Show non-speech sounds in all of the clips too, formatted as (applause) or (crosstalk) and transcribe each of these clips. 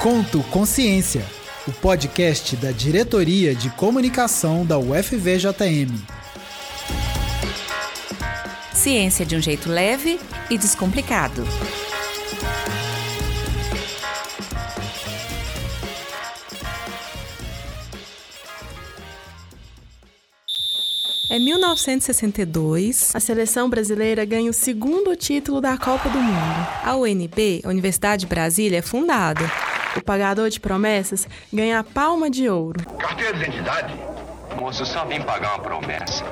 Conto Consciência, o podcast da Diretoria de Comunicação da UFVJM. Ciência de um jeito leve e descomplicado. É 1962. A seleção brasileira ganha o segundo título da Copa do Mundo. A UNB, a Universidade de Brasília, é fundada. O pagador de promessas ganha a palma de ouro. Carteira de identidade? Moço, só vim pagar uma promessa.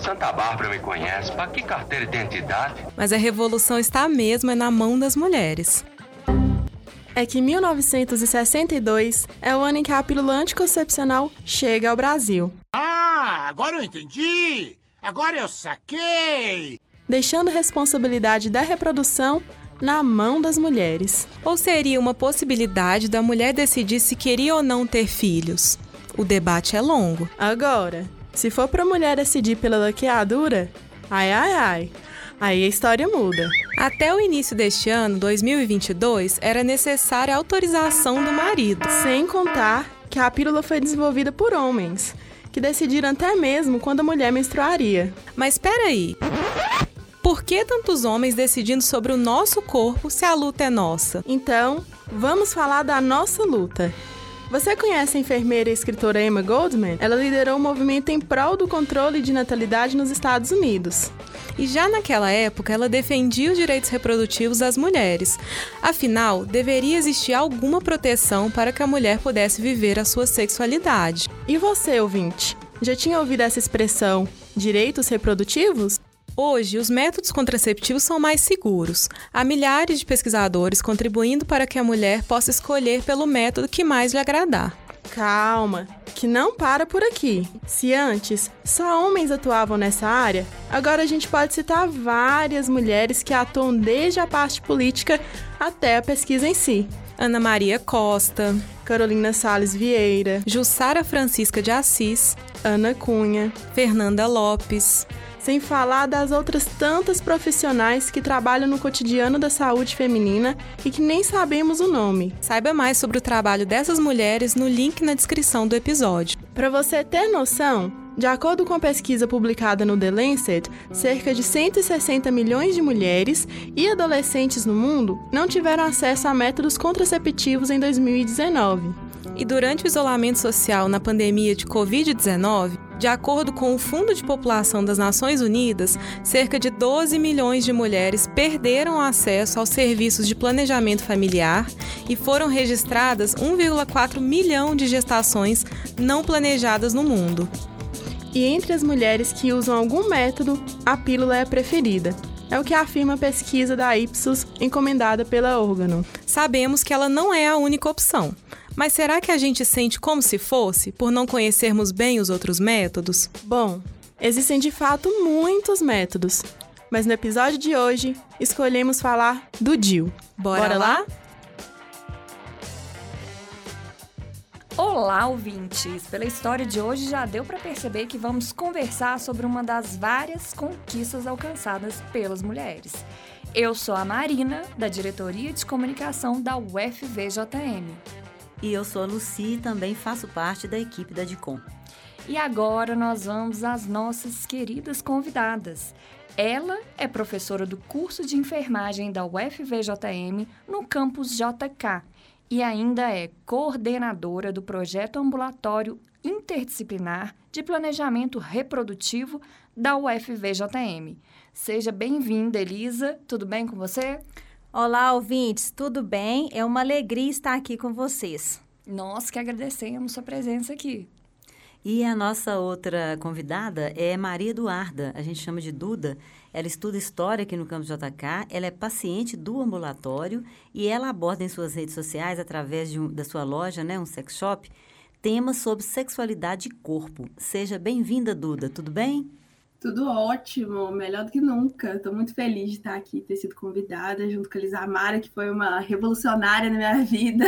Santa Bárbara me conhece. Pra que carteira de identidade? Mas a revolução está mesmo é na mão das mulheres. É que 1962 é o ano em que a pílula anticoncepcional chega ao Brasil. Ah, agora eu entendi! Agora eu saquei! Deixando a responsabilidade da reprodução na mão das mulheres. Ou seria uma possibilidade da mulher decidir se queria ou não ter filhos? O debate é longo. Agora, se for para a mulher decidir pela laqueadura, ai ai ai, aí a história muda. Até o início deste ano, 2022, era necessária a autorização do marido. Sem contar que a pílula foi desenvolvida por homens, que decidiram até mesmo quando a mulher menstruaria. Mas espera aí. Por que tantos homens decidindo sobre o nosso corpo se a luta é nossa? Então, vamos falar da nossa luta. Você conhece a enfermeira e escritora Emma Goldman? Ela liderou o um movimento em prol do controle de natalidade nos Estados Unidos. E já naquela época, ela defendia os direitos reprodutivos das mulheres. Afinal, deveria existir alguma proteção para que a mulher pudesse viver a sua sexualidade. E você, ouvinte? Já tinha ouvido essa expressão direitos reprodutivos? Hoje, os métodos contraceptivos são mais seguros. Há milhares de pesquisadores contribuindo para que a mulher possa escolher pelo método que mais lhe agradar. Calma, que não para por aqui. Se antes só homens atuavam nessa área, agora a gente pode citar várias mulheres que atuam desde a parte política até a pesquisa em si. Ana Maria Costa, Carolina Sales Vieira, Jussara Francisca de Assis, Ana Cunha, Fernanda Lopes, sem falar das outras tantas profissionais que trabalham no cotidiano da saúde feminina e que nem sabemos o nome. Saiba mais sobre o trabalho dessas mulheres no link na descrição do episódio. Para você ter noção, de acordo com a pesquisa publicada no The Lancet, cerca de 160 milhões de mulheres e adolescentes no mundo não tiveram acesso a métodos contraceptivos em 2019. E durante o isolamento social na pandemia de Covid-19, de acordo com o Fundo de População das Nações Unidas, cerca de 12 milhões de mulheres perderam acesso aos serviços de planejamento familiar e foram registradas 1,4 milhão de gestações não planejadas no mundo. E entre as mulheres que usam algum método, a pílula é a preferida. É o que afirma a pesquisa da Ipsos encomendada pela órgão. Sabemos que ela não é a única opção. Mas será que a gente sente como se fosse por não conhecermos bem os outros métodos? Bom, existem de fato muitos métodos, mas no episódio de hoje escolhemos falar do DIL. Bora, Bora lá? Olá, ouvintes! Pela história de hoje já deu para perceber que vamos conversar sobre uma das várias conquistas alcançadas pelas mulheres. Eu sou a Marina, da Diretoria de Comunicação da UFVJM. E eu sou a Luci e também faço parte da equipe da DICOM. E agora nós vamos às nossas queridas convidadas. Ela é professora do curso de enfermagem da UFVJM no campus JK e ainda é coordenadora do projeto ambulatório interdisciplinar de planejamento reprodutivo da UFVJM. Seja bem-vinda, Elisa. Tudo bem com você? Olá, ouvintes, tudo bem? É uma alegria estar aqui com vocês. Nós que agradecemos sua presença aqui. E a nossa outra convidada é Maria Eduarda, a gente chama de Duda. Ela estuda história aqui no campus JK, ela é paciente do ambulatório e ela aborda em suas redes sociais, através um, da sua loja, né, um sex shop, temas sobre sexualidade e corpo. Seja bem-vinda, Duda, tudo bem? Tudo ótimo, melhor do que nunca. Estou muito feliz de estar aqui, ter sido convidada junto com a Elisamara, que foi uma revolucionária na minha (laughs) vida.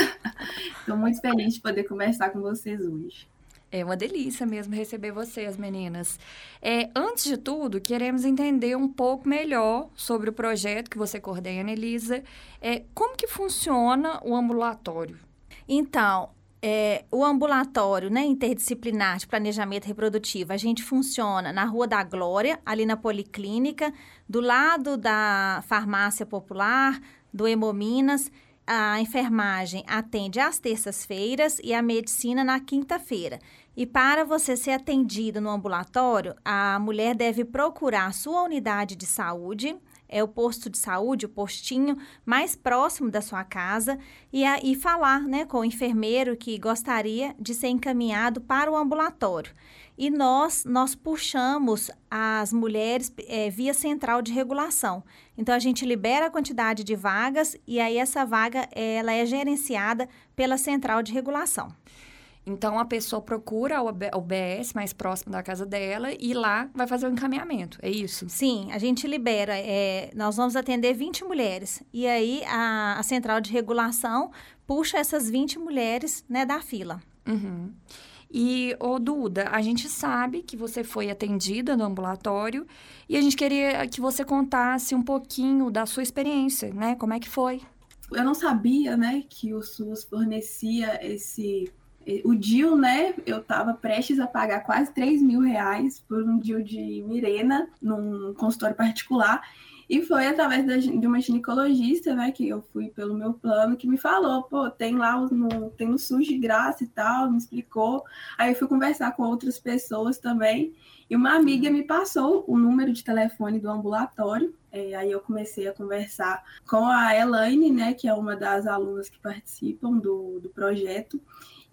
Estou muito feliz de poder conversar com vocês hoje. É uma delícia mesmo receber vocês, meninas. É, antes de tudo, queremos entender um pouco melhor sobre o projeto que você coordena, Elisa. É, como que funciona o ambulatório? Então, é, o ambulatório né, interdisciplinar de planejamento reprodutivo, a gente funciona na Rua da Glória, ali na Policlínica, do lado da Farmácia Popular, do Hemominas. A enfermagem atende às terças-feiras e a medicina na quinta-feira. E para você ser atendido no ambulatório, a mulher deve procurar sua unidade de saúde, é o posto de saúde, o postinho mais próximo da sua casa e, a, e falar né, com o enfermeiro que gostaria de ser encaminhado para o ambulatório. E nós, nós puxamos as mulheres é, via central de regulação. Então, a gente libera a quantidade de vagas e aí essa vaga ela é gerenciada pela central de regulação. Então, a pessoa procura o BS mais próximo da casa dela e lá vai fazer o encaminhamento, é isso? Sim, a gente libera. É, nós vamos atender 20 mulheres. E aí, a, a central de regulação puxa essas 20 mulheres né, da fila. Uhum. E, ô Duda, a gente sabe que você foi atendida no ambulatório e a gente queria que você contasse um pouquinho da sua experiência, né? Como é que foi? Eu não sabia, né, que o SUS fornecia esse o DIL, né? Eu estava prestes a pagar quase 3 mil reais por um DIL de Mirena num consultório particular. E foi através de uma ginecologista, né, que eu fui pelo meu plano, que me falou, pô, tem lá no, tem no SUS de graça e tal, me explicou. Aí eu fui conversar com outras pessoas também. E uma amiga me passou o número de telefone do ambulatório. É, aí eu comecei a conversar com a Elaine, né, que é uma das alunas que participam do, do projeto.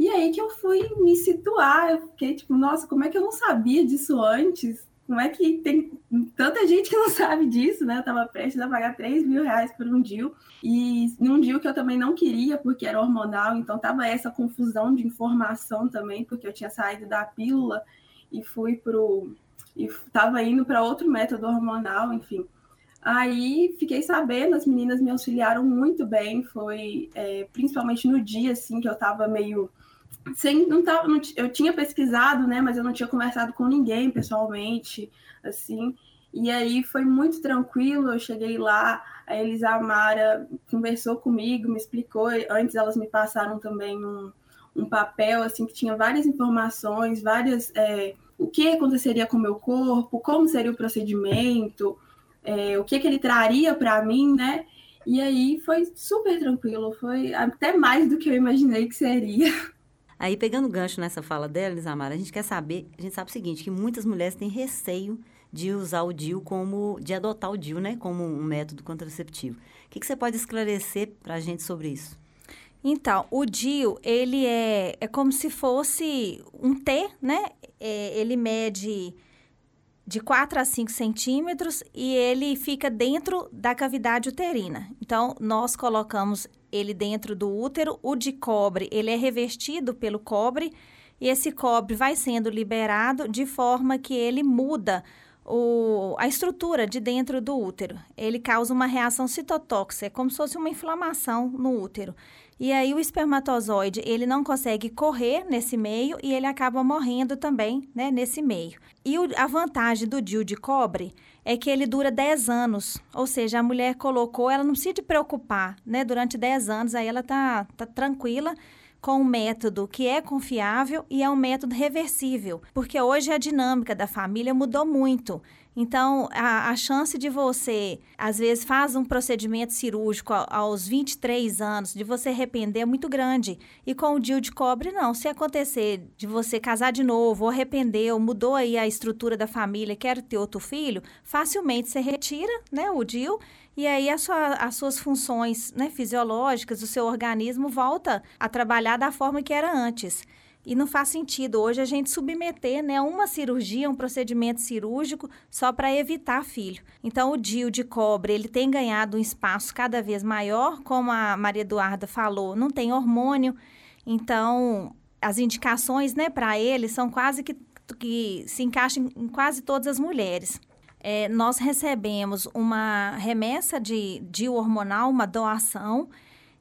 E aí que eu fui me situar, eu fiquei tipo, nossa, como é que eu não sabia disso antes? Como é que tem tanta gente que não (laughs) sabe disso, né? Eu tava prestes a pagar 3 mil reais por um DIL. E num DIL que eu também não queria, porque era hormonal, então tava essa confusão de informação também, porque eu tinha saído da pílula e fui pro. e tava indo para outro método hormonal, enfim. Aí fiquei sabendo, as meninas me auxiliaram muito bem, foi é, principalmente no dia assim que eu tava meio sem não tava, não, eu tinha pesquisado, né, mas eu não tinha conversado com ninguém pessoalmente, assim. E aí foi muito tranquilo, eu cheguei lá, a Elisamara conversou comigo, me explicou, antes elas me passaram também um, um papel, assim, que tinha várias informações, várias, é, o que aconteceria com o meu corpo, como seria o procedimento, é, o que, que ele traria para mim, né, e aí foi super tranquilo, foi até mais do que eu imaginei que seria. (laughs) Aí, pegando gancho nessa fala dela, Lisamara, a gente quer saber, a gente sabe o seguinte, que muitas mulheres têm receio de usar o DIU como, de adotar o DIU, né, como um método contraceptivo. O que, que você pode esclarecer para a gente sobre isso? Então, o DIU, ele é, é como se fosse um T, né? É, ele mede de 4 a 5 centímetros e ele fica dentro da cavidade uterina. Então, nós colocamos ele dentro do útero. O de cobre, ele é revestido pelo cobre e esse cobre vai sendo liberado de forma que ele muda o, a estrutura de dentro do útero. Ele causa uma reação citotóxica, é como se fosse uma inflamação no útero. E aí o espermatozoide, ele não consegue correr nesse meio e ele acaba morrendo também, né, nesse meio. E o, a vantagem do DIU de cobre é que ele dura 10 anos. Ou seja, a mulher colocou, ela não precisa de preocupar, né? Durante 10 anos, aí ela tá, tá tranquila com um método que é confiável e é um método reversível, porque hoje a dinâmica da família mudou muito. Então, a, a, chance de você, às vezes, faz um procedimento cirúrgico aos 23 anos, de você arrepender é muito grande. E com o DIU de cobre, não. Se acontecer de você casar de novo, ou arrependeu, mudou aí a estrutura da família, quer ter outro filho, facilmente você retira né, o DIU e aí sua, as suas funções né, fisiológicas, o seu organismo volta a trabalhar da forma que era antes. E não faz sentido hoje a gente submeter né, uma cirurgia, um procedimento cirúrgico, só para evitar filho. Então, o DIU de cobre ele tem ganhado um espaço cada vez maior, como a Maria Eduarda falou, não tem hormônio. Então, as indicações né, para ele são quase que, que se encaixam em quase todas as mulheres. É, nós recebemos uma remessa de DIU hormonal, uma doação,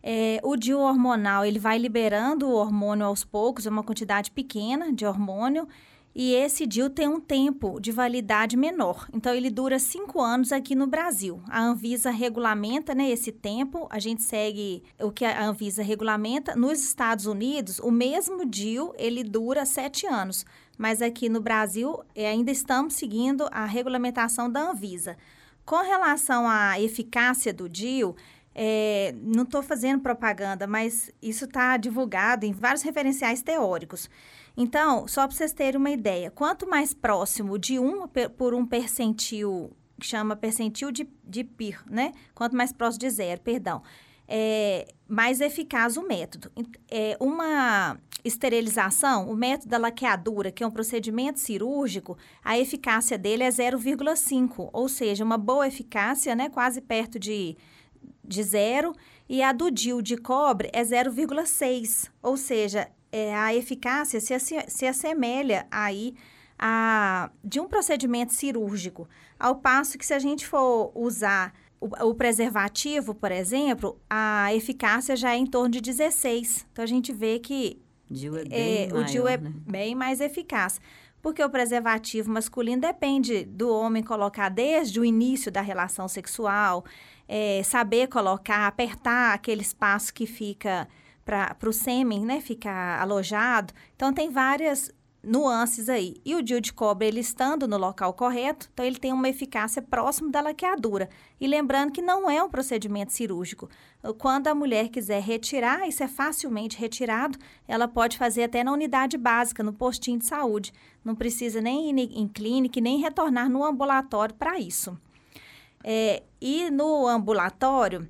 é, o DIU hormonal, ele vai liberando o hormônio aos poucos, é uma quantidade pequena de hormônio, e esse DIU tem um tempo de validade menor. Então, ele dura cinco anos aqui no Brasil. A Anvisa regulamenta né, esse tempo, a gente segue o que a Anvisa regulamenta. Nos Estados Unidos, o mesmo DIU, ele dura sete anos. Mas aqui no Brasil, eh, ainda estamos seguindo a regulamentação da Anvisa. Com relação à eficácia do DIU, é, não estou fazendo propaganda, mas isso está divulgado em vários referenciais teóricos. Então, só para vocês terem uma ideia, quanto mais próximo de 1 por um percentil, que chama percentil de, de PIR, né? Quanto mais próximo de zero, perdão, é mais eficaz o método. É uma esterilização, o método da laqueadura, que é um procedimento cirúrgico, a eficácia dele é 0,5, ou seja, uma boa eficácia, né? Quase perto de, de zero. E a do DIL de cobre é 0,6, ou seja, é, a eficácia se, se assemelha aí a, de um procedimento cirúrgico. Ao passo que se a gente for usar o, o, preservativo, por exemplo, a eficácia já é em torno de 16. Então, a gente vê que DIU é bem é, o DIU é né? bem mais eficaz. Porque o preservativo masculino depende do homem colocar desde o início da relação sexual, é, saber colocar, apertar aquele espaço que fica para o sêmen né, ficar alojado. Então, tem várias nuances aí. E o DIU de cobre, ele estando no local correto, então ele tem uma eficácia próximo da laqueadura. E lembrando que não é um procedimento cirúrgico. Quando a mulher quiser retirar, isso é facilmente retirado, ela pode fazer até na unidade básica, no postinho de saúde. Não precisa nem ir em clínica, nem retornar no ambulatório para isso. É, e no ambulatório,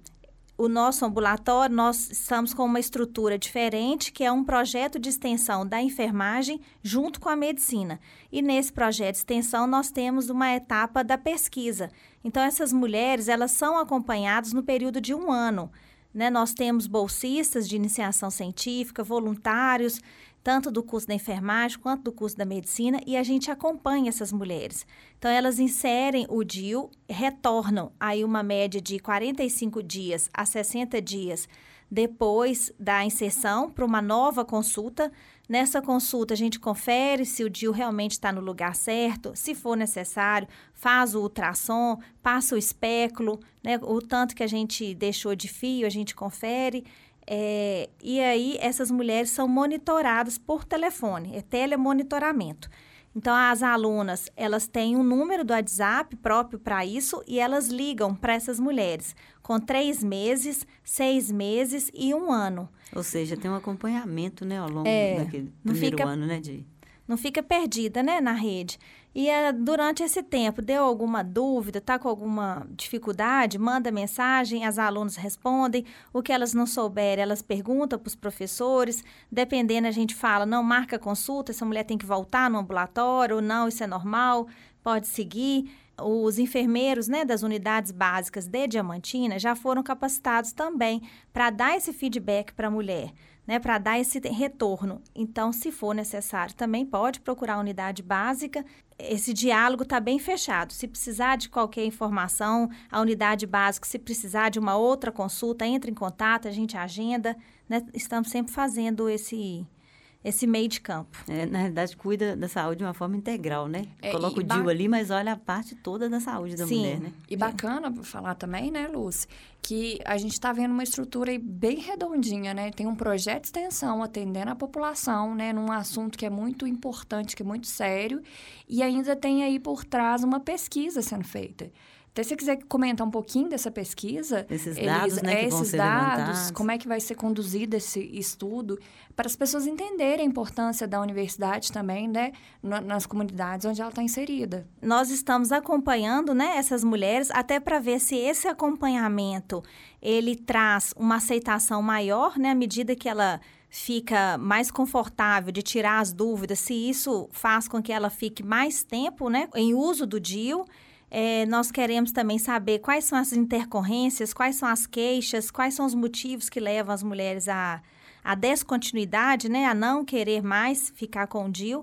o nosso ambulatório, nós estamos com uma estrutura diferente, que é um projeto de extensão da enfermagem junto com a medicina. E nesse projeto de extensão, nós temos uma etapa da pesquisa. Então, essas mulheres, elas são acompanhadas no período de um ano. Né? Nós temos bolsistas de iniciação científica, voluntários, tanto do curso da enfermagem quanto do curso da medicina, e a gente acompanha essas mulheres. Então, elas inserem o DIU, retornam aí uma média de 45 dias a 60 dias depois da inserção para uma nova consulta. Nessa consulta, a gente confere se o DIU realmente está no lugar certo, se for necessário, faz o ultrassom, passa o espéculo, né, o tanto que a gente deixou de fio, a gente confere. É, e aí, essas mulheres são monitoradas por telefone, é telemonitoramento. Então, as alunas, elas têm um número do WhatsApp próprio para isso e elas ligam para essas mulheres com três meses, seis meses e um ano. Ou seja, tem um acompanhamento, né, ao longo é, daquele primeiro fica, ano, né, de... Não fica perdida, né, na rede. E é, durante esse tempo, deu alguma dúvida, está com alguma dificuldade, manda mensagem, as alunos respondem. O que elas não souberem, elas perguntam para os professores. Dependendo, a gente fala, não, marca consulta, essa mulher tem que voltar no ambulatório, não, isso é normal, pode seguir. Os enfermeiros né, das unidades básicas de Diamantina já foram capacitados também para dar esse feedback para a mulher né, para dar esse retorno. Então, se for necessário, também pode procurar a unidade básica. Esse diálogo está bem fechado. Se precisar de qualquer informação, a unidade básica, se precisar de uma outra consulta, entre em contato, a gente agenda. Né? Estamos sempre fazendo esse esse meio de campo. É, na realidade, cuida da saúde de uma forma integral, né? É, Coloca o DIU ali, mas olha a parte toda da saúde da Sim. mulher, né? E bacana falar também, né, Lúcia, que a gente está vendo uma estrutura bem redondinha, né? Tem um projeto de extensão atendendo a população, né, num assunto que é muito importante, que é muito sério, e ainda tem aí por trás uma pesquisa sendo feita. Até se você quiser comentar um pouquinho dessa pesquisa, esses dados, né, que esses dados, como é que vai ser conduzido esse estudo, para as pessoas entenderem a importância da universidade também, né, nas comunidades onde ela está inserida. Nós estamos acompanhando, né, essas mulheres até para ver se esse acompanhamento ele traz uma aceitação maior, né, à medida que ela fica mais confortável de tirar as dúvidas, se isso faz com que ela fique mais tempo, né, em uso do DIU é, nós queremos também saber quais são as intercorrências, quais são as queixas, quais são os motivos que levam as mulheres à, à descontinuidade, né, a não querer mais ficar com o DIU.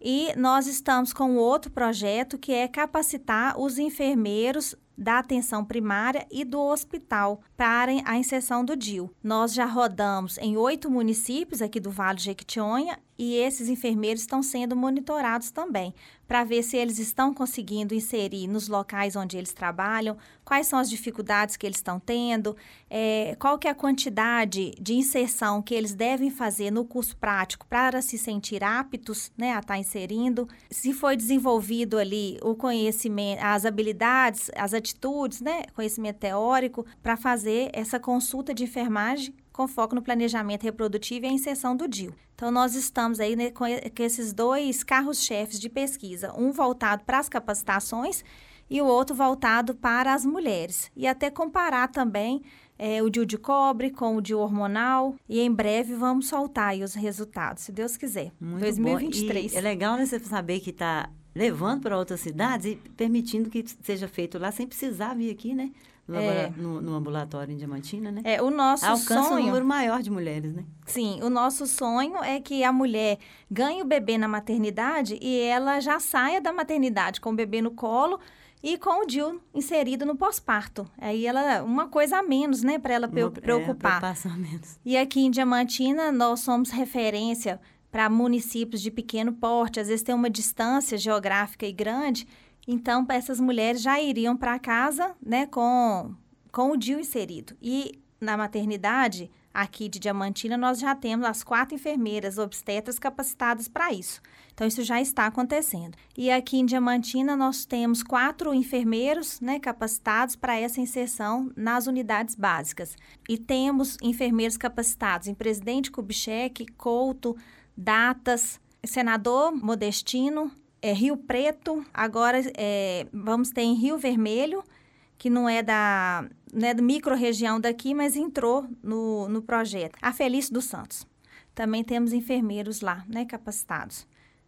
E nós estamos com outro projeto que é capacitar os enfermeiros da atenção primária e do hospital para a inserção do DIU. Nós já rodamos em oito municípios aqui do Vale de Jequitinhonha e esses enfermeiros estão sendo monitorados também, para ver se eles estão conseguindo inserir nos locais onde eles trabalham, quais são as dificuldades que eles estão tendo, é, qual que é a quantidade de inserção que eles devem fazer no curso prático para se sentir aptos né, a estar tá inserindo, se foi desenvolvido ali o conhecimento, as habilidades, as atitudes, né, conhecimento teórico, para fazer essa consulta de enfermagem com foco no planejamento reprodutivo e a inserção do DIL. Então, nós estamos aí né, com, esses dois carros-chefes de pesquisa, um voltado para as capacitações e o outro voltado para as mulheres. E até comparar também é, o DIL de cobre com o DIL hormonal. E em breve vamos soltar os resultados, se Deus quiser. Muito 2023. é legal né, você saber que está levando para outras cidades e permitindo que seja feito lá sem precisar vir aqui, né? No, é. no, no, ambulatório em Diamantina, né? É, o nosso Alcança sonho... um número maior de mulheres, né? Sim, o nosso sonho é que a mulher ganhe o bebê na maternidade e ela já saia da maternidade com o bebê no colo e com o DIL inserido no pós-parto. Aí ela, uma coisa a menos, né, para ela uma, preocupar. É, a menos. E aqui em Diamantina nós somos referência para municípios de pequeno porte, às vezes tem uma distância geográfica e grande, então, essas mulheres já iriam para casa né, com, com o DIU inserido. E na maternidade, aqui de Diamantina, nós já temos as quatro enfermeiras obstetras capacitadas para isso. Então, isso já está acontecendo. E aqui em Diamantina, nós temos quatro enfermeiros né, capacitados para essa inserção nas unidades básicas. E temos enfermeiros capacitados em Presidente Kubitschek, Couto, Datas, Senador Modestino, é, Rio Preto, agora é, vamos ter em Rio Vermelho, que não é da não é da micro-região daqui, mas entrou no, no projeto. A Felício dos Santos. Também temos enfermeiros lá, né, capacitados.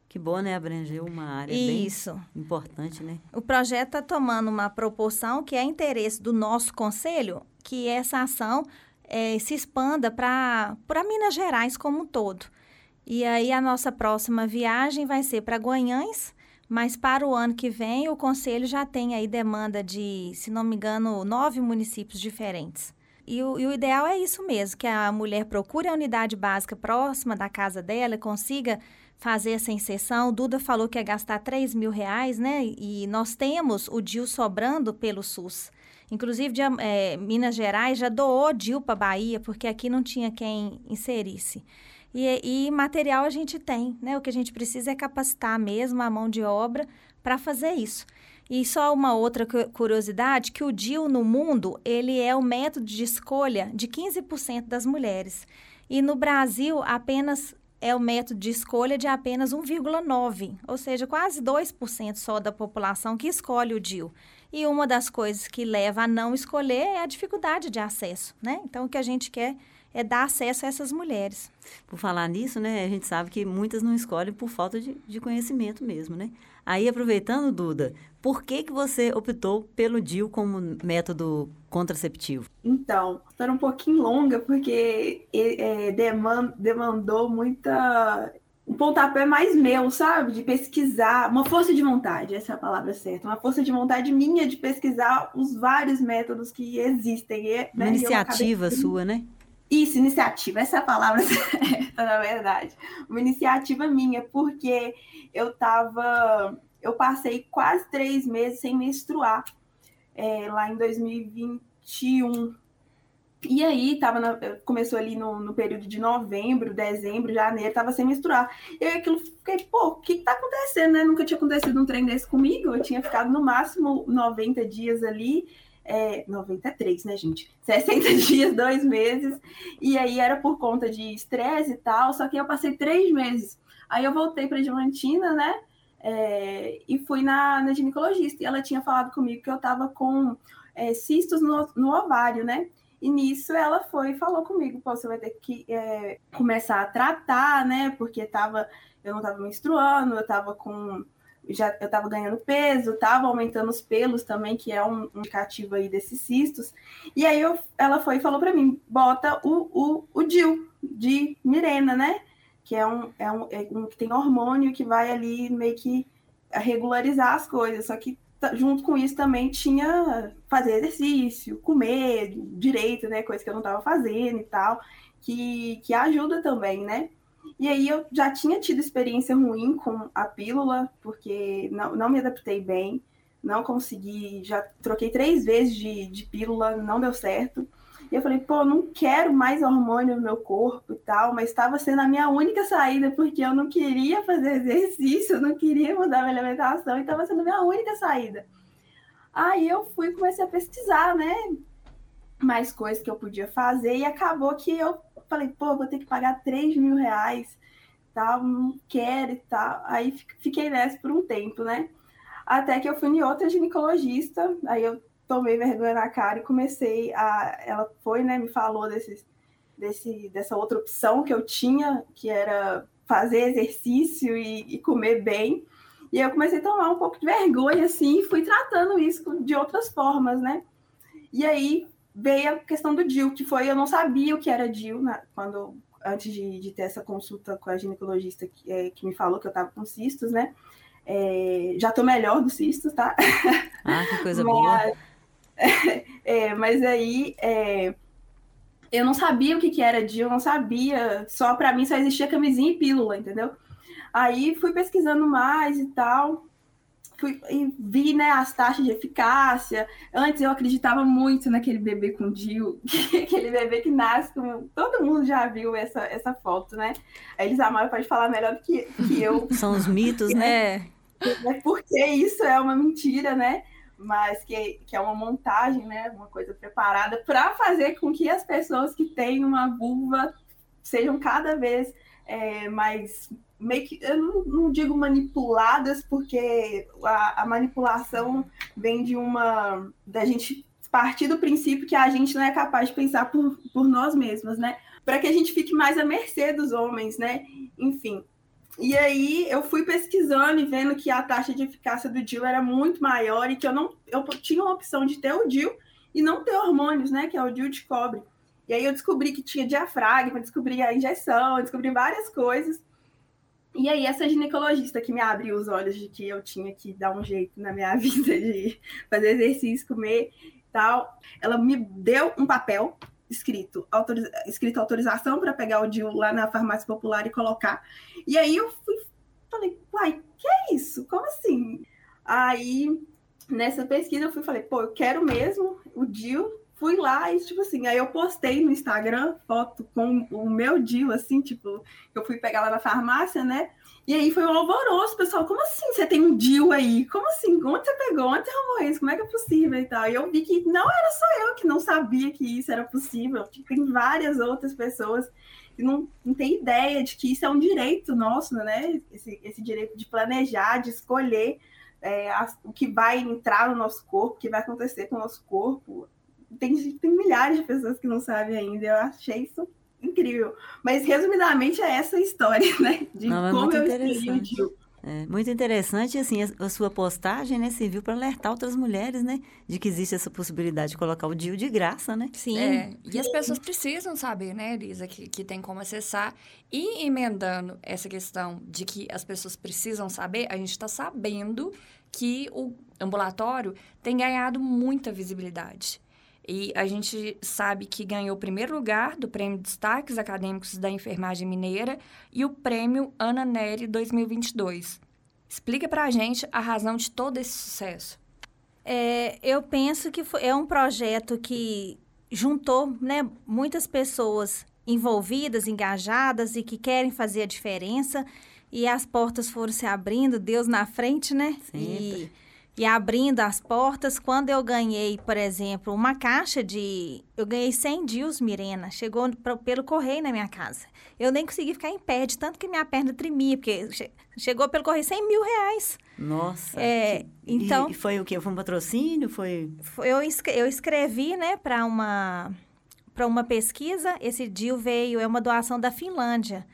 Que bom, né, abranger uma área Isso. bem importante, né? O projeto está tomando uma proporção que é interesse do nosso conselho, que essa ação é, se expanda para Minas Gerais como um todo. E aí a nossa próxima viagem vai ser para Guanhães, mas para o ano que vem o conselho já tem aí demanda de, se não me engano, nove municípios diferentes. E o, e o, ideal é isso mesmo, que a mulher procure a unidade básica próxima da casa dela consiga fazer essa inserção. O Duda falou que ia gastar 3 mil reais, né? E nós temos o DIL sobrando pelo SUS. Inclusive, de, é, Minas Gerais já doou DIL para Bahia, porque aqui não tinha quem inserisse. E, e material a gente tem, né? O que a gente precisa é capacitar mesmo a mão de obra para fazer isso. E só uma outra curiosidade, que o DIL no mundo, ele é o método de escolha de 15% das mulheres. E no Brasil, apenas é o método de escolha de apenas 1,9%, ou seja, quase 2% só da população que escolhe o DIL. E uma das coisas que leva a não escolher é a dificuldade de acesso, né? Então, o que a gente quer é dar acesso a essas mulheres. Por falar nisso, né, a gente sabe que muitas não escolhem por falta de, de conhecimento mesmo, né? Aí, aproveitando, Duda, por que, que você optou pelo DIL como método contraceptivo? Então, história um pouquinho longa, porque é, demand, demandou muita um pontapé mais meu, sabe? De pesquisar, uma força de vontade, essa é a palavra certa, uma força de vontade minha de pesquisar os vários métodos que existem. Né? Uma iniciativa acabei... sua, né? Isso, iniciativa, essa (laughs) é a palavra certa, na verdade. Uma iniciativa minha, porque eu tava. Eu passei quase três meses sem menstruar, é, lá em 2021. E aí, tava na, começou ali no, no, período de novembro, dezembro, janeiro, tava sem menstruar. E aí aquilo fiquei, pô, o que, que tá acontecendo, né? Nunca tinha acontecido um trem desse comigo. Eu tinha ficado no máximo 90 dias ali é, 93, né, gente? 60 (laughs) dias, dois meses. E aí era por conta de estresse e tal, só que eu passei três meses. Aí eu voltei para Diamantina, né? É, e fui na, na, ginecologista. E ela tinha falado comigo que eu tava com é, cistos no, no, ovário, né? E nisso ela foi e falou comigo: Pô, você vai ter que é, começar a tratar, né? Porque tava, eu não tava menstruando, eu tava com já eu estava ganhando peso, estava aumentando os pelos também, que é um indicativo aí desses cistos. E aí eu, ela foi e falou para mim, bota o, o, o DIL de Mirena, né? Que é um, é, um, é um que tem hormônio que vai ali meio que regularizar as coisas. Só que junto com isso também tinha fazer exercício, comer direito, né? Coisa que eu não estava fazendo e tal, que, que ajuda também, né? E aí eu já tinha tido experiência ruim com a pílula, porque não, não me adaptei bem, não consegui, já troquei três vezes de, de pílula, não deu certo. E eu falei, pô, não quero mais hormônio no meu corpo e tal, mas estava sendo a minha única saída, porque eu não queria fazer exercício, eu não queria mudar minha alimentação, e estava sendo a minha única saída. Aí eu fui comecei a pesquisar, né? Mais coisas que eu podia fazer, e acabou que eu falei, pô, vou ter que pagar 3 mil reais, tal, não quero e tal. Aí fiquei nessa por um tempo, né? Até que eu fui em outra ginecologista, aí eu tomei vergonha na cara e comecei a. Ela foi, né, me falou desse, desse, dessa outra opção que eu tinha, que era fazer exercício e, e comer bem. E eu comecei a tomar um pouco de vergonha, assim, e fui tratando isso de outras formas, né? E aí veio a questão do DIL, que foi, eu não sabia o que era DIL né, quando, antes de, de, ter essa consulta com a ginecologista que, é, que me falou que eu estava com cistos, né? É, já estou melhor dos cistos, tá? (laughs) Ah, que coisa mas, boa. (laughs) É, mas aí é, eu não sabia o que, que era DIL, eu não sabia, só para mim só existia camisinha e pílula, entendeu? Aí fui pesquisando mais e tal, vi né, as taxas de eficácia. Antes eu acreditava muito naquele bebê com DIL, (laughs) aquele bebê que nasce com. Todo mundo já viu essa, essa foto, né? A Elisamara pode falar melhor do que, que eu. (laughs) São os mitos, né? É, porque isso é uma mentira, né? Mas que, que é uma montagem, né? Uma coisa preparada para fazer com que as pessoas que têm uma vulva sejam cada vez é, mais meio que eu não, não digo manipuladas, porque a, a, manipulação vem de uma da gente partir do princípio que a gente não é capaz de pensar por, por nós mesmas, né? Para que a gente fique mais à mercê dos homens, né? Enfim. E aí eu fui pesquisando e vendo que a taxa de eficácia do DIL era muito maior e que eu não eu tinha uma opção de ter o DIL e não ter hormônios, né? Que é o DIL de cobre. E aí eu descobri que tinha diafragma, descobri a injeção, descobri várias coisas. E aí, essa ginecologista que me abriu os olhos de que eu tinha que dar um jeito na minha (laughs) vida de fazer exercício, comer tal, ela me deu um papel escrito, autoriza escrito autorização para pegar o DIU lá na farmácia popular e colocar. E aí eu fui, falei, uai, que é isso? Como assim? Aí, nessa pesquisa, eu fui falei, pô, eu quero mesmo o DIU fui lá e, tipo assim, aí eu postei no Instagram foto com o meu DIU, assim, tipo, eu fui pegar lá na farmácia, né? E aí foi um alvoroço, pessoal, como assim você tem um DIU aí? Como assim? Onde você pegou? Onde você arrumou isso? Como é que é possível e tal? E eu vi que não era só eu que não sabia que isso era possível, tem várias outras pessoas que não, não tem ideia de que isso é um direito nosso, né? Esse, esse direito de planejar, de escolher é, o que vai entrar no nosso corpo, o que vai acontecer com o nosso corpo, tem, tem milhares de pessoas que não sabem ainda. Eu achei isso incrível. Mas, resumidamente, é essa história, né? De não, como eu escolhi o. É, muito interessante, assim, a, a, sua postagem, né, serviu para alertar outras mulheres, né, de que existe essa possibilidade de colocar o DIU de graça, né? Sim. É, e as pessoas precisam saber, né, Elisa, que, que tem como acessar. E emendando essa questão de que as pessoas precisam saber, a gente está sabendo que o ambulatório tem ganhado muita visibilidade. E a gente sabe que ganhou o primeiro lugar do Prêmio Destaques Acadêmicos da Enfermagem Mineira e o Prêmio Ana Nery 2022. Explica para a gente a razão de todo esse sucesso. É, eu penso que foi, é um projeto que juntou né, muitas pessoas envolvidas, engajadas e que querem fazer a diferença. E as portas foram se abrindo, Deus na frente, né? Sempre. E e abrindo as portas. Quando eu ganhei, por exemplo, uma caixa de. Eu ganhei 100 dias, Mirena. Chegou pra, pelo correio na minha casa. Eu nem consegui ficar em pé, de tanto que minha perna tremia, porque che, chegou pelo correio 100 mil reais. Nossa. É, então. E foi o quê? Foi um patrocínio? Foi. Eu, eu escrevi, né, para uma. Para uma pesquisa, esse DIL veio, é uma doação da Finlândia.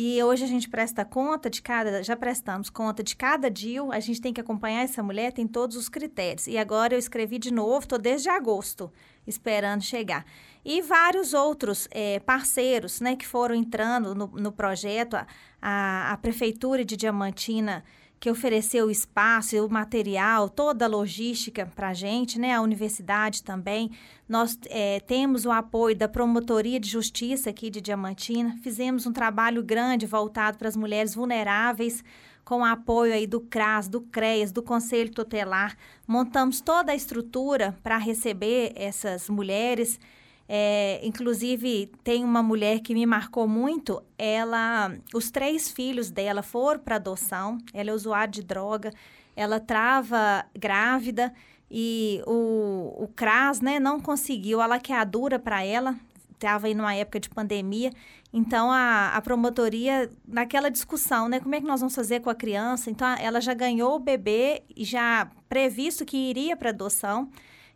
E hoje a gente presta conta de cada, já prestamos conta de cada DIL, a gente tem que acompanhar essa mulher, tem todos os critérios. E agora eu escrevi de novo, estou desde agosto esperando chegar. E vários outros é, parceiros né, que foram entrando no, no projeto, a, a Prefeitura de Diamantina que ofereceu o espaço, o material, toda a logística para a gente, né? A universidade também. Nós é, temos o apoio da Promotoria de Justiça aqui de Diamantina. Fizemos um trabalho grande voltado para as mulheres vulneráveis, com o apoio aí do CRAS, do CREAS, do Conselho Tutelar. Montamos toda a estrutura para receber essas mulheres. É, inclusive, tem uma mulher que me marcou muito. Ela, os três filhos dela foram para adoção. Ela é usuária de droga. Ela trava grávida e o, o CRAS, né, não conseguiu a laqueadura para ela. Estava aí numa época de pandemia. Então, a, a promotoria, naquela discussão, né, como é que nós vamos fazer com a criança? Então, ela já ganhou o bebê já previsto que iria para adoção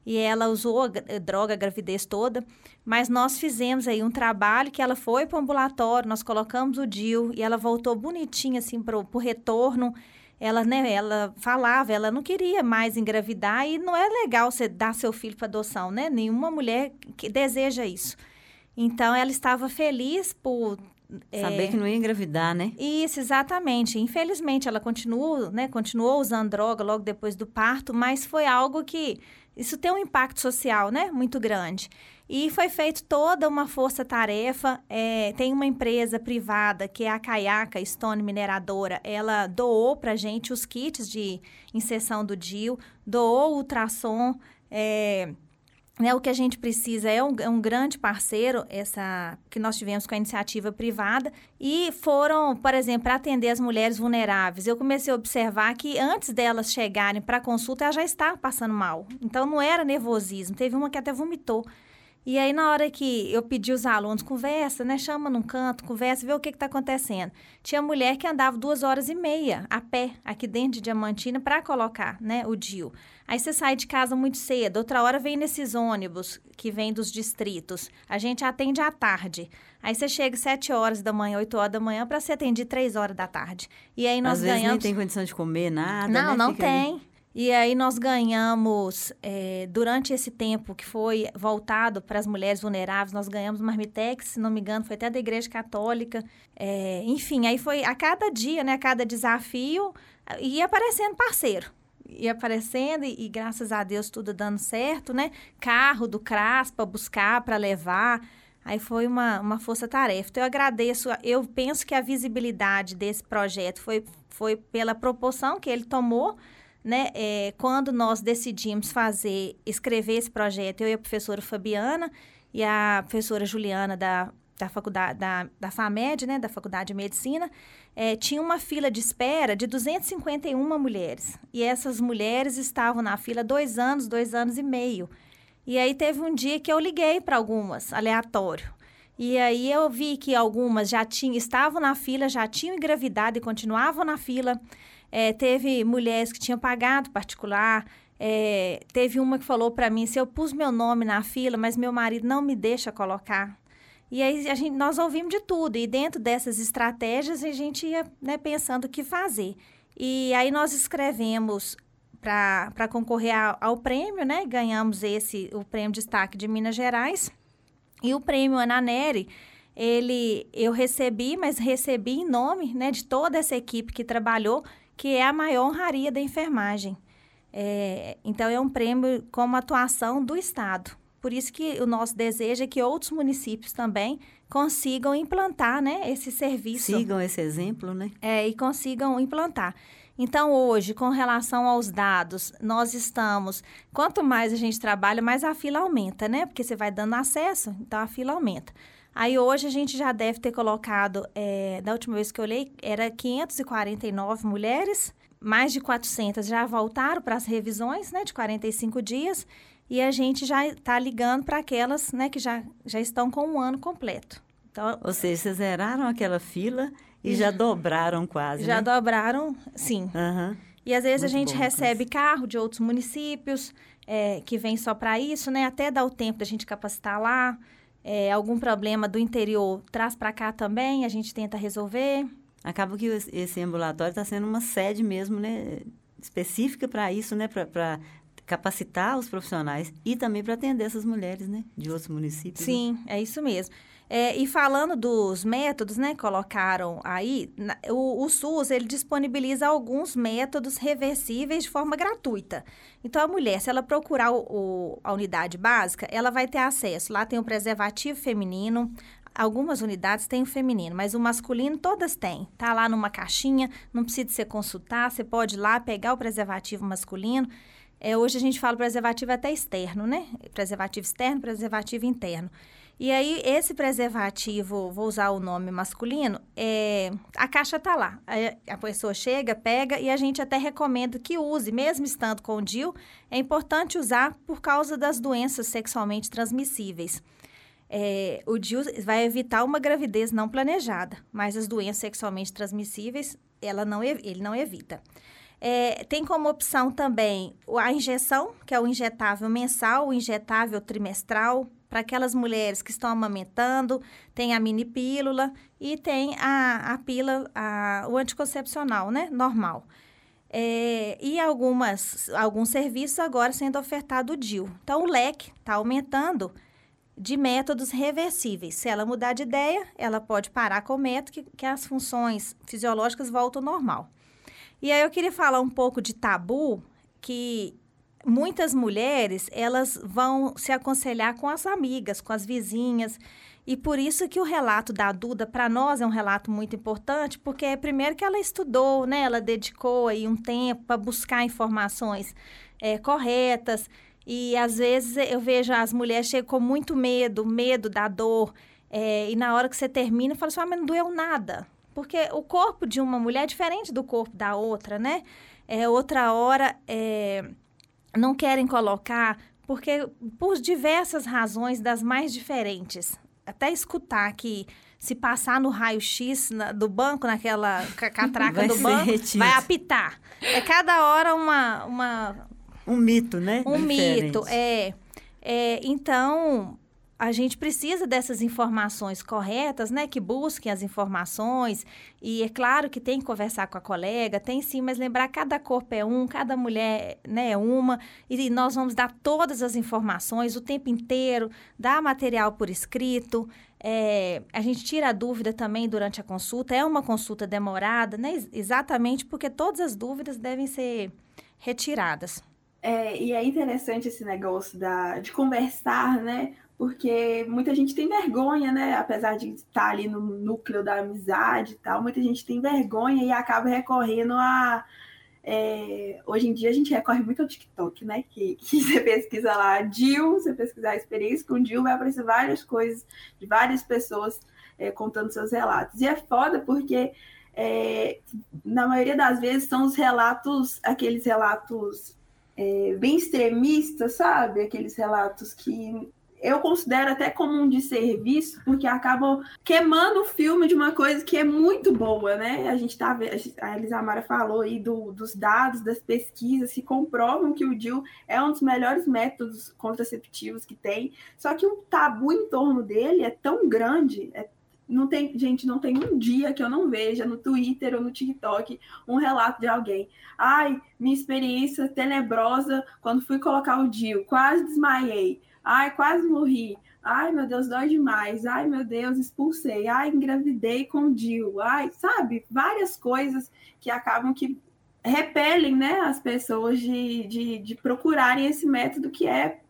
e ela usou a eh, droga a gravidez toda, mas nós fizemos aí um trabalho que ela foi para o ambulatório, nós colocamos o DIL e ela voltou bonitinha assim para o retorno. Ela, né, ela falava, ela não queria mais engravidar e não é legal você dar seu filho para adoção, né? Nenhuma mulher que deseja isso. Então ela estava feliz por Saber é, que não ia engravidar, né? Isso, exatamente. Infelizmente, ela continuou, né, continuou usando droga logo depois do parto, mas foi algo que isso tem um impacto social, né, muito grande. E foi feito toda uma força-tarefa. É, tem uma empresa privada, que é a Caiaca Stone Mineradora. Ela doou para gente os kits de inserção do DIL, doou o ultrassom. É, né, o que a gente precisa é um, é um, grande parceiro, essa que nós tivemos com a iniciativa privada, e foram, por exemplo, para atender as mulheres vulneráveis. Eu comecei a observar que antes delas chegarem para a consulta, elas já estavam passando mal. Então, não era nervosismo. Teve uma que até vomitou. E aí, na hora que eu pedi os alunos, conversa, né? Chama num canto, conversa, vê o que está acontecendo. Tinha mulher que andava duas horas e meia a pé, aqui dentro de Diamantina, para colocar né, o DIU. Aí você sai de casa muito cedo, outra hora vem nesses ônibus que vem dos distritos. A gente atende à tarde. Aí você chega sete horas da manhã, oito horas da manhã, para ser atendido três horas da tarde. E aí nós Às ganhamos. Vezes nem tem condição de comer nada. Não, né? não Fica tem. Ali. E aí nós ganhamos, é, durante esse tempo que foi voltado para as mulheres vulneráveis, nós ganhamos Marmitex, se não me engano, foi até da Igreja Católica. É, enfim, aí foi a cada dia, né, a cada desafio, ia aparecendo parceiro. Ia aparecendo e, e graças a Deus tudo dando certo, né? Carro do CRAS para buscar, para levar. Aí foi uma, uma força-tarefa. Então, eu agradeço. Eu penso que a visibilidade desse projeto foi, foi pela proporção que ele tomou, né, é, quando nós decidimos fazer, escrever esse projeto, eu e a professora Fabiana e a professora Juliana da, da faculdade, da, da FAMED, né, da Faculdade de Medicina, é, tinha uma fila de espera de 251 mulheres. E essas mulheres estavam na fila dois anos, dois anos e meio. E aí teve um dia que eu liguei para algumas, aleatório. E aí eu vi que algumas já tinham, estavam na fila, já tinham engravidado e continuavam na fila. É, teve mulheres que tinham pagado particular. É, teve uma que falou para mim: se eu pus meu nome na fila, mas meu marido não me deixa colocar. E aí a gente, nós ouvimos de tudo. E dentro dessas estratégias, a gente ia né, pensando o que fazer. E aí nós escrevemos para concorrer ao, ao, prêmio, né? Ganhamos esse, o prêmio Destaque de Minas Gerais. E o prêmio Ananeri, ele eu recebi, mas recebi em nome né, de toda essa equipe que trabalhou que é a maior honraria da enfermagem. É, então, é um prêmio como atuação do Estado. Por isso que o nosso desejo é que outros municípios também consigam implantar né, esse serviço. Sigam esse exemplo, né? É, e consigam implantar. Então, hoje, com relação aos dados, nós estamos. Quanto mais a gente trabalha, mais a fila aumenta, né? Porque você vai dando acesso, então a fila aumenta. Aí hoje a gente já deve ter colocado, é, da última vez que eu olhei, era 549 mulheres, mais de 400 já voltaram para as revisões, né, de 45 dias, e a gente já está ligando para aquelas, né, que já, já estão com um ano completo. Então, Ou seja, vocês zeraram aquela fila e já dobraram quase, Já né? dobraram, sim. Uhum. E às vezes Muito a gente bom, recebe carro de outros municípios é, que vem só para isso, né? Até dá o tempo da gente capacitar lá é, algum problema do interior traz para cá também, a gente tenta resolver. Acaba que esse ambulatório está sendo uma sede mesmo, né? Específica para isso, né? Para capacitar os profissionais e também para atender essas mulheres, né? De outros municípios. Sim, né? é isso mesmo. É, e falando dos métodos, né, colocaram aí, na, o, o, SUS, ele disponibiliza alguns métodos reversíveis de forma gratuita. Então, a mulher, se ela procurar o, o, a unidade básica, ela vai ter acesso. Lá tem o preservativo feminino, algumas unidades têm o feminino, mas o masculino todas têm. Tá lá numa caixinha, não precisa você consultar, você pode ir lá pegar o preservativo masculino. É, hoje a gente fala preservativo até externo, né? Preservativo externo, preservativo interno. E aí, esse preservativo, vou usar o nome masculino, é, a caixa tá lá. A, a, pessoa chega, pega e a gente até recomenda que use, mesmo estando com o DIL, é importante usar por causa das doenças sexualmente transmissíveis. É, o DIL vai evitar uma gravidez não planejada, mas as doenças sexualmente transmissíveis, ela não, ele não evita. É, tem como opção também a injeção, que é o injetável mensal, o injetável trimestral, para aquelas mulheres que estão amamentando, tem a mini pílula e tem a, a pílula, a, o anticoncepcional, né? Normal. É, e algumas, alguns serviços agora sendo ofertado o DIL. Então, o leque está aumentando de métodos reversíveis. Se ela mudar de ideia, ela pode parar com o método que, que as funções fisiológicas voltam ao normal. E aí eu queria falar um pouco de tabu, que muitas mulheres, elas vão se aconselhar com as amigas, com as vizinhas. E por isso que o relato da Duda, para nós, é um relato muito importante, porque é primeiro que ela estudou, né? Ela dedicou aí um tempo para buscar informações é, corretas. E às vezes eu vejo as mulheres chegam com muito medo, medo da dor. É, e na hora que você termina, fala assim, ah, mas não doeu nada. Porque o corpo de uma mulher é diferente do corpo da outra, né? É, outra hora, é, não querem colocar, porque por diversas razões das mais diferentes. Até escutar que se passar no raio-x do banco, naquela (laughs) catraca vai do banco, retido. vai apitar. É cada hora uma. uma um mito, né? Um Diferente. mito, é. é. Então, a gente precisa dessas informações corretas, né? Que busquem as informações. E é claro que tem que conversar com a colega, tem sim, mas lembrar cada corpo é um, cada mulher né, é uma. E nós vamos dar todas as informações o tempo inteiro, dar material por escrito. É, a gente tira a dúvida também durante a consulta. É uma consulta demorada, né? Exatamente porque todas as dúvidas devem ser retiradas. É, e é interessante esse negócio da, de conversar, né? porque muita gente tem vergonha, né? Apesar de estar ali no núcleo da amizade e tal, muita gente tem vergonha e acaba recorrendo a. É... hoje em dia a gente recorre muito ao TikTok, né? Que, (laughs) que você pesquisa lá Dil, você pesquisar a experiência com Dil, vai aparecer várias coisas de várias pessoas é, contando seus relatos. E é foda porque é, na maioria das vezes são os relatos, aqueles relatos é, bem extremistas, sabe? Aqueles relatos que eu considero até como um desserviço, porque acabam queimando o filme de uma coisa que é muito boa, né? A gente tá a Elisamara falou aí do, dos dados, das pesquisas que comprovam que o DIL é um dos melhores métodos contraceptivos que tem, só que o tabu em torno dele é tão grande, é não tem, gente, não tem um dia que eu não veja no Twitter ou no TikTok um relato de alguém. Ai, minha experiência tenebrosa quando fui colocar o DIL, quase desmaiei. Ai, quase morri. Ai, meu Deus, dói demais. Ai, meu Deus, expulsei. Ai, engravidei com o Dil. Ai, sabe? Várias coisas que acabam que repelem, né, as pessoas de, de, de procurarem esse método que é,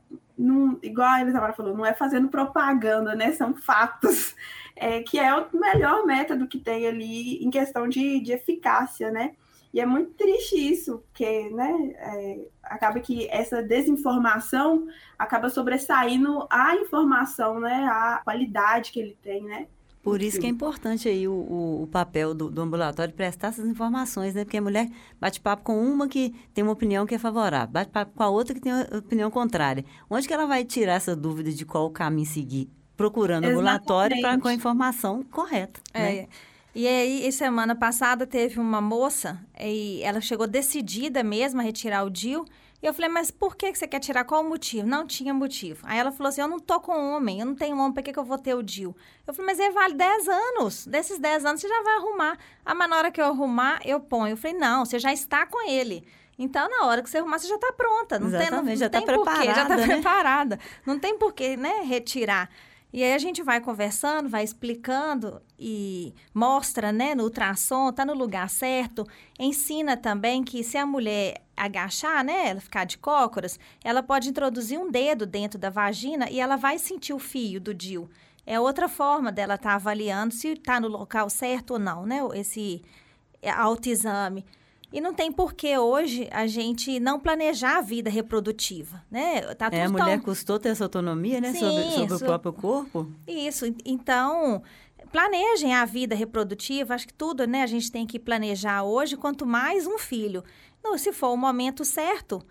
num, igual a Elisabeth falou, não é fazendo propaganda, né? São fatos. É, que é o melhor método que tem ali em questão de, de eficácia, né? E é muito triste isso, porque né, é, acaba que essa desinformação acaba sobressaindo a informação, né, a qualidade que ele tem, né? Por isso que é importante aí o, o, o papel do, do, ambulatório prestar essas informações, né? Porque a mulher bate papo com uma que tem uma opinião que é favorável, bate papo com a outra que tem uma opinião contrária. Onde que ela vai tirar essa dúvida de qual caminho seguir? Procurando Exatamente. ambulatório pra, com a informação correta. É. Né? E aí, semana passada, teve uma moça, e ela chegou decidida mesmo a retirar o DIL. E eu falei, mas por que você quer tirar? Qual o motivo? Não tinha motivo. Aí ela falou assim: eu não tô com homem, eu não tenho homem, por que, que eu vou ter o DIL? Eu falei, mas ele vale 10 anos. Desses 10 anos você já vai arrumar. Ah, mas na hora que eu arrumar, eu ponho. Eu falei, não, você já está com ele. Então, na hora que você arrumar, você já está pronta. Não Exatamente, tem, não, já está preparada. Já está né? preparada. Não tem por que, né, retirar. E aí a gente vai conversando, vai explicando e mostra, né, no ultrassom, tá no lugar certo. Ensina também que se a mulher agachar, né, ela ficar de cócoras, ela pode introduzir um dedo dentro da vagina e ela vai sentir o fio do DIU. É outra forma dela estar tá avaliando se está no local certo ou não, né, esse autoexame. E não tem por que hoje a gente não planejar a vida reprodutiva, né? Tá é, a mulher tão... custou ter essa autonomia, né? Sim, sobre, sobre isso. o próprio corpo. Isso. Então, planejem a vida reprodutiva. Acho que tudo, né? A gente tem que planejar hoje, quanto mais um filho. Não, se for o momento certo,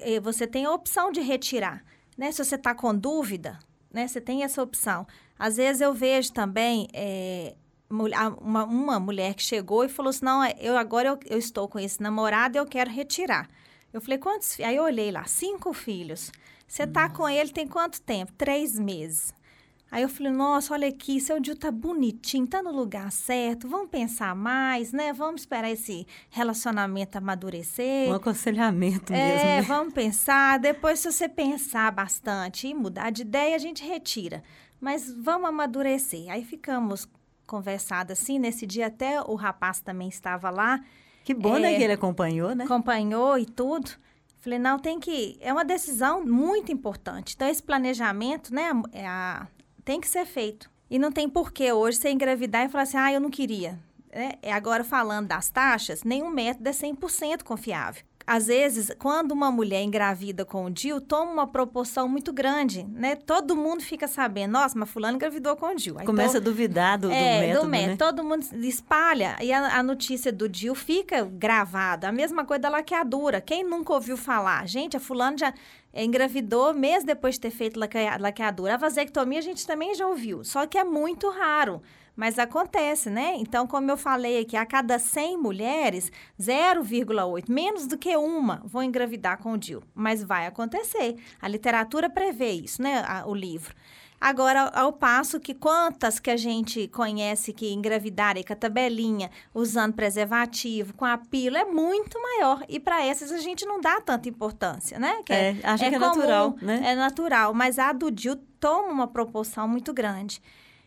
eh, você tem a opção de retirar. Né? Se você está com dúvida, né? Você tem essa opção. Às vezes eu vejo também... É, uma, uma mulher que chegou e falou assim: não, eu agora eu, eu estou com esse namorado e eu quero retirar. Eu falei, quantos? Aí eu olhei lá, cinco filhos. Você tá com ele tem quanto tempo? Três meses. Aí eu falei, nossa, olha aqui, seu Dil tá bonitinho, tá no lugar certo, vamos pensar mais, né? Vamos esperar esse relacionamento amadurecer. Um aconselhamento é, mesmo. É, né? vamos pensar. Depois, se você pensar bastante e mudar de ideia, a gente retira. Mas vamos amadurecer. Aí ficamos conversado assim. Nesse dia até o rapaz também estava lá. Que bom, né, é, né, que ele acompanhou, né? Acompanhou e tudo. Falei, não, tem que... É uma decisão muito importante. Então, esse planejamento, né, é a, tem que ser feito. E não tem porquê hoje você engravidar e falar assim, ah, eu não queria. É, agora, falando das taxas, nenhum método é 100% confiável às vezes, quando uma mulher engravida com o DIU, toma uma proporção muito grande, né? Todo mundo fica sabendo, nossa, mas fulano engravidou com o DIU. Aí Começa todo, a duvidar do, é, do método, do método. Né? Todo mundo espalha e a, a, notícia do DIU fica gravada. A mesma coisa da laqueadura. Quem nunca ouviu falar? Gente, a fulano já engravidou mês depois de ter feito laqueadura. A vasectomia a gente também já ouviu, só que é muito raro. Mas acontece, né? Então, como eu falei aqui, a cada 100 mulheres, 0,8, menos do que uma, vão engravidar com o DIL. Mas vai acontecer. A literatura prevê isso, né? o livro. Agora, ao passo que quantas que a gente conhece que engravidaram com a tabelinha, usando preservativo, com a pílula, é muito maior. E para essas a gente não dá tanta importância, né? Que é, é, acha é que é comum, natural, né? É natural, mas a do DIL toma uma proporção muito grande.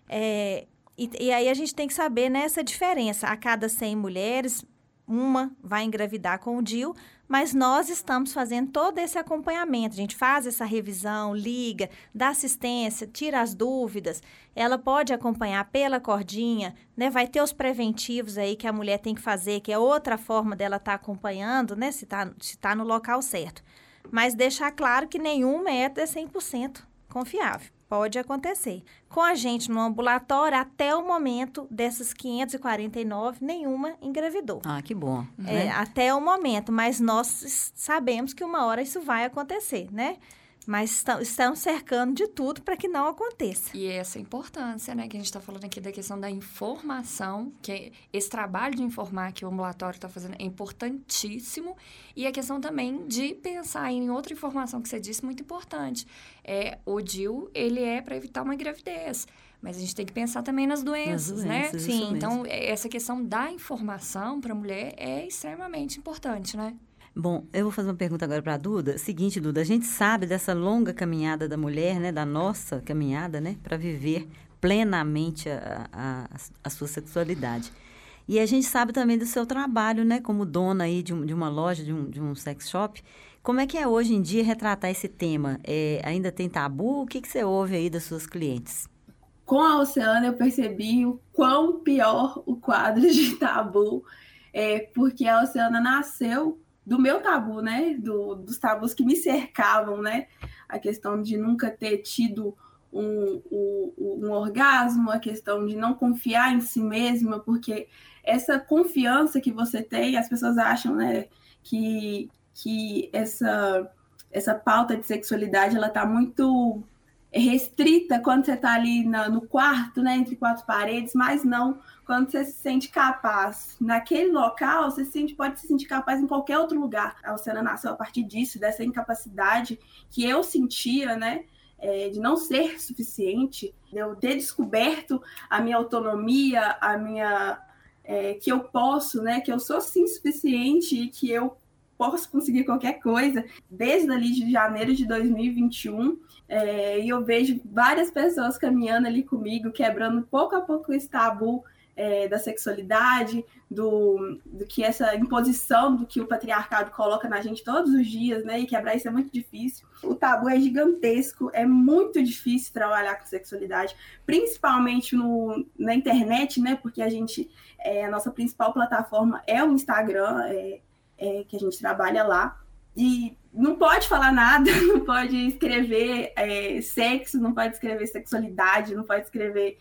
É, e, e aí a gente tem que saber né, diferença. A cada 100 mulheres, uma vai engravidar com o DIL, mas nós estamos fazendo todo esse acompanhamento. A gente faz essa revisão, liga, dá assistência, tira as dúvidas. Ela pode acompanhar pela cordinha, né? Vai ter os preventivos aí que a mulher tem que fazer, que é outra forma dela estar tá acompanhando, né? Se está se tá no local certo. Mas deixar claro que nenhum método é 100% confiável. Pode acontecer. Com a gente no ambulatório, até o momento dessas 549, nenhuma engravidou. Ah, que bom. É, né? Até o momento, mas nós sabemos que uma hora isso vai acontecer, né? Mas estão cercando de tudo para que não aconteça. E essa importância, né, que a gente está falando aqui da questão da informação, que é esse trabalho de informar que o ambulatório está fazendo é importantíssimo, e a questão também de pensar em outra informação que você disse muito importante. É, o DIL, ele é para evitar uma gravidez. Mas a gente tem que pensar também nas doenças, nas doenças né? Sim, então essa questão da informação para a mulher é extremamente importante, né? Bom, eu vou fazer uma pergunta agora para a Duda. Seguinte, Duda, a gente sabe dessa longa caminhada da mulher, né, da nossa caminhada, né, para viver plenamente a, a, a, sua sexualidade. E a gente sabe também do seu trabalho, né, como dona aí de, um, de uma loja, de um, de um sex shop. Como é que é hoje em dia retratar esse tema? É, ainda tem tabu? O que, que você ouve aí das suas clientes? Com a Oceana eu percebi o quão pior o quadro (laughs) de tabu é, porque a Oceana nasceu do meu tabu, né? Do, dos tabus que me cercavam, né? A questão de nunca ter tido um, um, um, orgasmo, a questão de não confiar em si mesma, porque essa confiança que você tem, as pessoas acham, né, que, que essa, essa pauta de sexualidade ela tá muito restrita quando você está ali na, no quarto, né, entre quatro paredes, mas não quando você se sente capaz naquele local, você se sente, pode se sentir capaz em qualquer outro lugar. A Oceana nasceu a partir disso, dessa incapacidade que eu sentia, né? É, de não ser suficiente, de eu ter descoberto a minha autonomia, a minha é, que eu posso, né? Que eu sou sim suficiente e que eu posso conseguir qualquer coisa, desde ali de janeiro de 2021, é, e eu vejo várias pessoas caminhando ali comigo, quebrando pouco a pouco esse tabu é, da sexualidade, do, do que essa imposição do que o patriarcado coloca na gente todos os dias, né? E quebrar isso é muito difícil. O tabu é gigantesco, é muito difícil trabalhar com sexualidade, principalmente no, na internet, né? Porque a gente, é, a nossa principal plataforma é o Instagram, é, é, que a gente trabalha lá. E não pode falar nada, (laughs) não pode escrever é, sexo, não pode escrever sexualidade, não pode escrever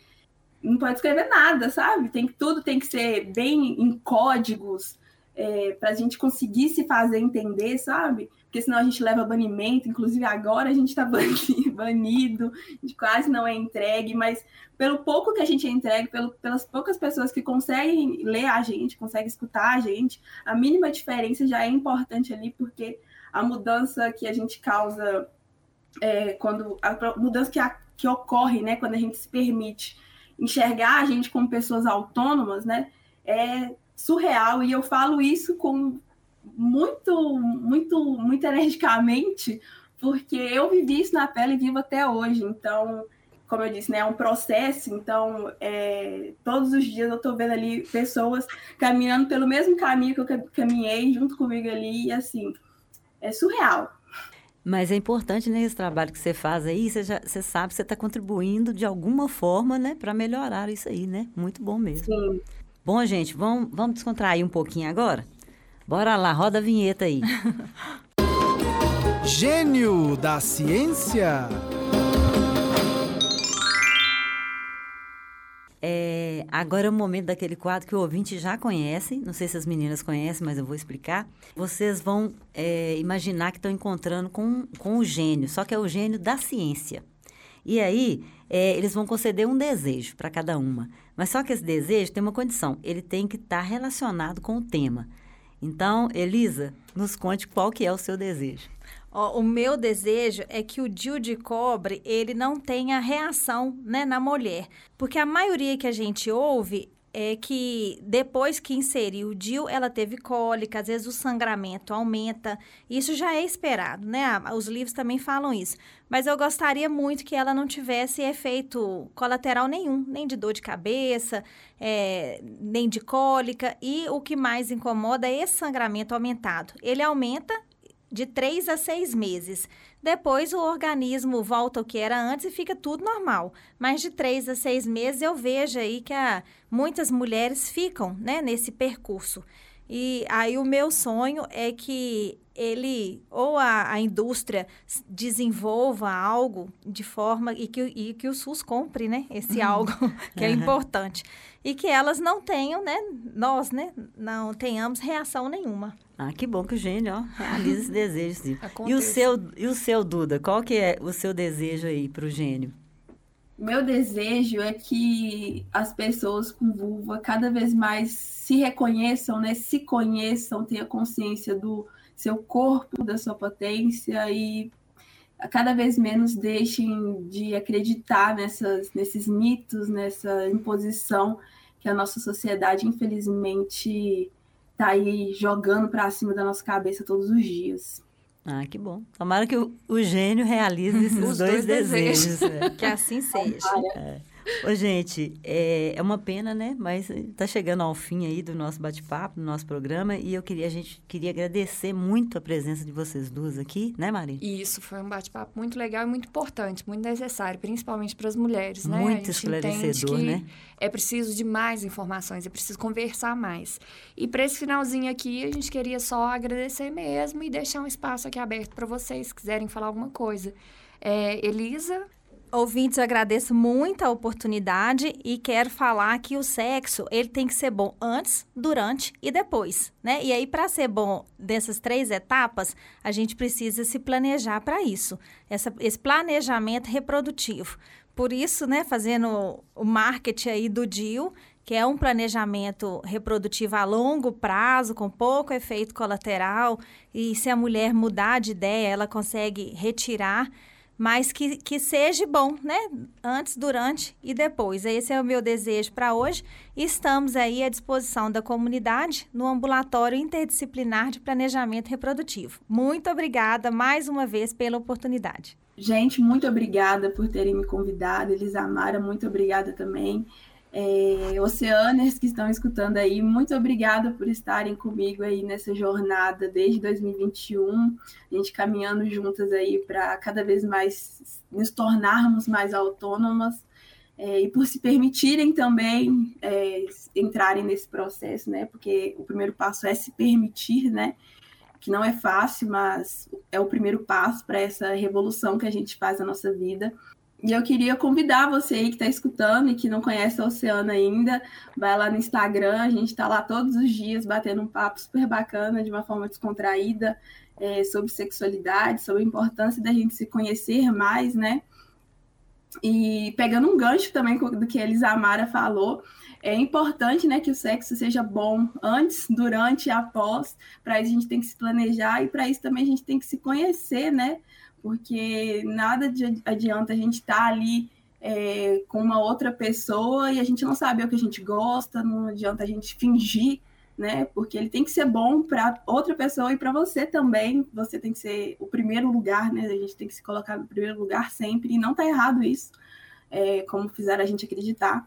não pode escrever nada, sabe? Tem tudo tem que ser bem em códigos é, para a gente conseguir se fazer entender, sabe? Porque senão a gente leva banimento, inclusive agora a gente (laughs) está banido, a gente quase não é entregue, mas pelo pouco que a gente é entregue, pelo, pelas poucas pessoas que conseguem ler a gente, conseguem escutar a gente, a mínima diferença já é importante ali, porque a mudança que a gente causa é, quando a mudança que, a, que ocorre, né, quando a gente se permite enxergar a gente como pessoas autônomas, né, é surreal. E eu falo isso com muito, muito, muito energicamente, porque eu vivi isso na pele e vivo até hoje. Então, como eu disse, né, é um processo. Então, é, todos os dias eu estou vendo ali pessoas caminhando pelo mesmo caminho que eu caminhei junto comigo ali, e assim, é surreal. Mas é importante, né, esse trabalho que você faz aí, você, já, você sabe que você está contribuindo de alguma forma, né, para melhorar isso aí, né? Muito bom mesmo. Sim. Bom, gente, vamos, vamos descontrair um pouquinho agora? Bora lá, roda a vinheta aí. (laughs) Gênio da ciência. Agora é o momento daquele quadro que o ouvinte já conhece. Não sei se as meninas conhecem, mas eu vou explicar. Vocês vão é, imaginar que estão encontrando com, com o gênio, só que é o gênio da ciência. E aí, é, eles vão conceder um desejo para cada uma. Mas só que esse desejo tem uma condição: ele tem que estar tá relacionado com o tema. Então, Elisa, nos conte qual que é o seu desejo. Ó, o meu desejo é que o DIU de cobre ele não tenha reação né, na mulher. Porque a maioria que a gente ouve é que depois que inseriu o DIU, ela teve cólica, às vezes o sangramento aumenta. Isso já é esperado, né? Os livros também falam isso. Mas eu gostaria muito que ela não tivesse efeito colateral nenhum, nem de dor de cabeça, é, nem de cólica. E o que mais incomoda é esse sangramento aumentado. Ele aumenta de três a seis meses. Depois o organismo volta ao que era antes e fica tudo normal. Mas de três a seis meses eu vejo aí que a, muitas mulheres ficam né, nesse percurso. E aí o meu sonho é que ele ou a, a indústria desenvolva algo de forma e que, e que o SUS compre, né? Esse uhum. algo (laughs) que é importante. E que elas não tenham, né? Nós, né? Não tenhamos reação nenhuma. Ah, que bom que o gênio, ó, realiza esse desejo. Sim. E o, seu, e o seu, Duda? Qual que é o seu desejo aí para o gênio? Meu desejo é que as pessoas com vulva cada vez mais se reconheçam, né? Se conheçam, tenham consciência do seu corpo, da sua potência e cada vez menos deixem de acreditar nessas, nesses mitos, nessa imposição que a nossa sociedade, infelizmente, está aí jogando para cima da nossa cabeça todos os dias. Ah, que bom. Tomara que o, o gênio realize (laughs) esses dois, dois, desejos. desejos. É. (laughs) Que assim seja. É. Ô, gente, é, é uma pena, né? Mas está chegando ao fim aí do nosso bate-papo, do nosso programa. E eu queria, a gente queria agradecer muito a presença de vocês duas aqui, né, Maria? Isso, foi um bate-papo muito legal e muito importante, muito necessário, principalmente para as mulheres, né? Muito esclarecedor, né? É preciso de mais informações, é preciso conversar mais. E para esse finalzinho aqui, a gente queria só agradecer mesmo e deixar um espaço aqui aberto para vocês, se quiserem falar alguma coisa. É, Elisa, Ouvintes, eu agradeço muito a oportunidade e quero falar que o sexo, ele tem que ser bom antes, durante e depois, né? E aí, para ser bom dessas três etapas, a gente precisa se planejar para isso. Essa, esse planejamento reprodutivo. Por isso, né, fazendo o marketing aí do DIL, que é um planejamento reprodutivo a longo prazo, com pouco efeito colateral, e se a mulher mudar de ideia, ela consegue retirar mas que, que seja bom, né? Antes, durante e depois. Esse é o meu desejo para hoje. Estamos aí à disposição da comunidade no Ambulatório Interdisciplinar de Planejamento Reprodutivo. Muito obrigada mais uma vez pela oportunidade. Gente, muito obrigada por terem me convidado. Elisamara, muito obrigada também. É, Oceaners que estão escutando aí, muito obrigada por estarem comigo aí nessa jornada desde 2021, a gente caminhando juntas aí para cada vez mais nos tornarmos mais autônomas é, e por se permitirem também é, entrarem nesse processo, né? Porque o primeiro passo é se permitir, né? Que não é fácil, mas é o primeiro passo para essa revolução que a gente faz na nossa vida. E eu queria convidar você aí que está escutando e que não conhece a Oceana ainda, vai lá no Instagram, a gente está lá todos os dias batendo um papo super bacana, de uma forma descontraída, é, sobre sexualidade, sobre a importância da gente se conhecer mais, né? E pegando um gancho também do que a Elisamara falou, é importante né, que o sexo seja bom antes, durante e após. Para isso a gente tem que se planejar e para isso também a gente tem que se conhecer, né? porque nada adianta a gente estar tá ali é, com uma outra pessoa e a gente não sabe o que a gente gosta, não adianta a gente fingir, né? Porque ele tem que ser bom para outra pessoa e para você também. Você tem que ser o primeiro lugar, né? A gente tem que se colocar no primeiro lugar sempre e não tá errado isso, é, como fizeram a gente acreditar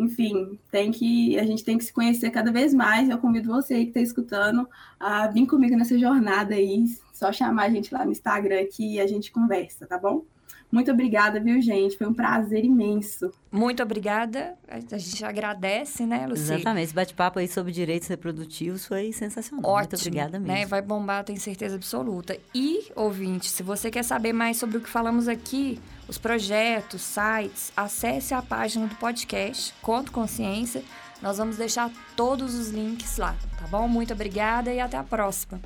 enfim, tem que a gente tem que se conhecer cada vez mais. Eu convido você que está escutando a vir comigo nessa jornada aí. Só chamar a gente lá no Instagram que a gente conversa, tá bom? Muito obrigada, viu, gente? Foi um prazer imenso. Muito obrigada. A gente agradece, né, Luci? Exatamente. Esse bate-papo aí sobre direitos reprodutivos foi sensacional. Ótimo, Muito obrigada mesmo. Né? Vai bombar, tenho certeza absoluta. E, ouvinte, se você quer saber mais sobre o que falamos aqui, os projetos, sites, acesse a página do podcast Conto Consciência. Nós vamos deixar todos os links lá, tá bom? Muito obrigada e até a próxima.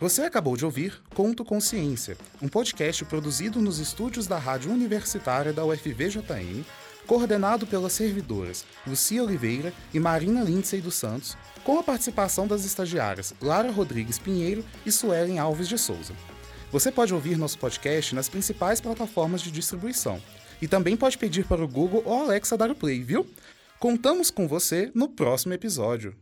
Você acabou de ouvir Conto Consciência, um podcast produzido nos estúdios da Rádio Universitária da UFVJM, coordenado pelas servidoras Lucia Oliveira e Marina Lindsay dos Santos, com a participação das estagiárias Lara Rodrigues Pinheiro e Suelen Alves de Souza. Você pode ouvir nosso podcast nas principais plataformas de distribuição e também pode pedir para o Google ou Alexa dar o play, viu? Contamos com você no próximo episódio.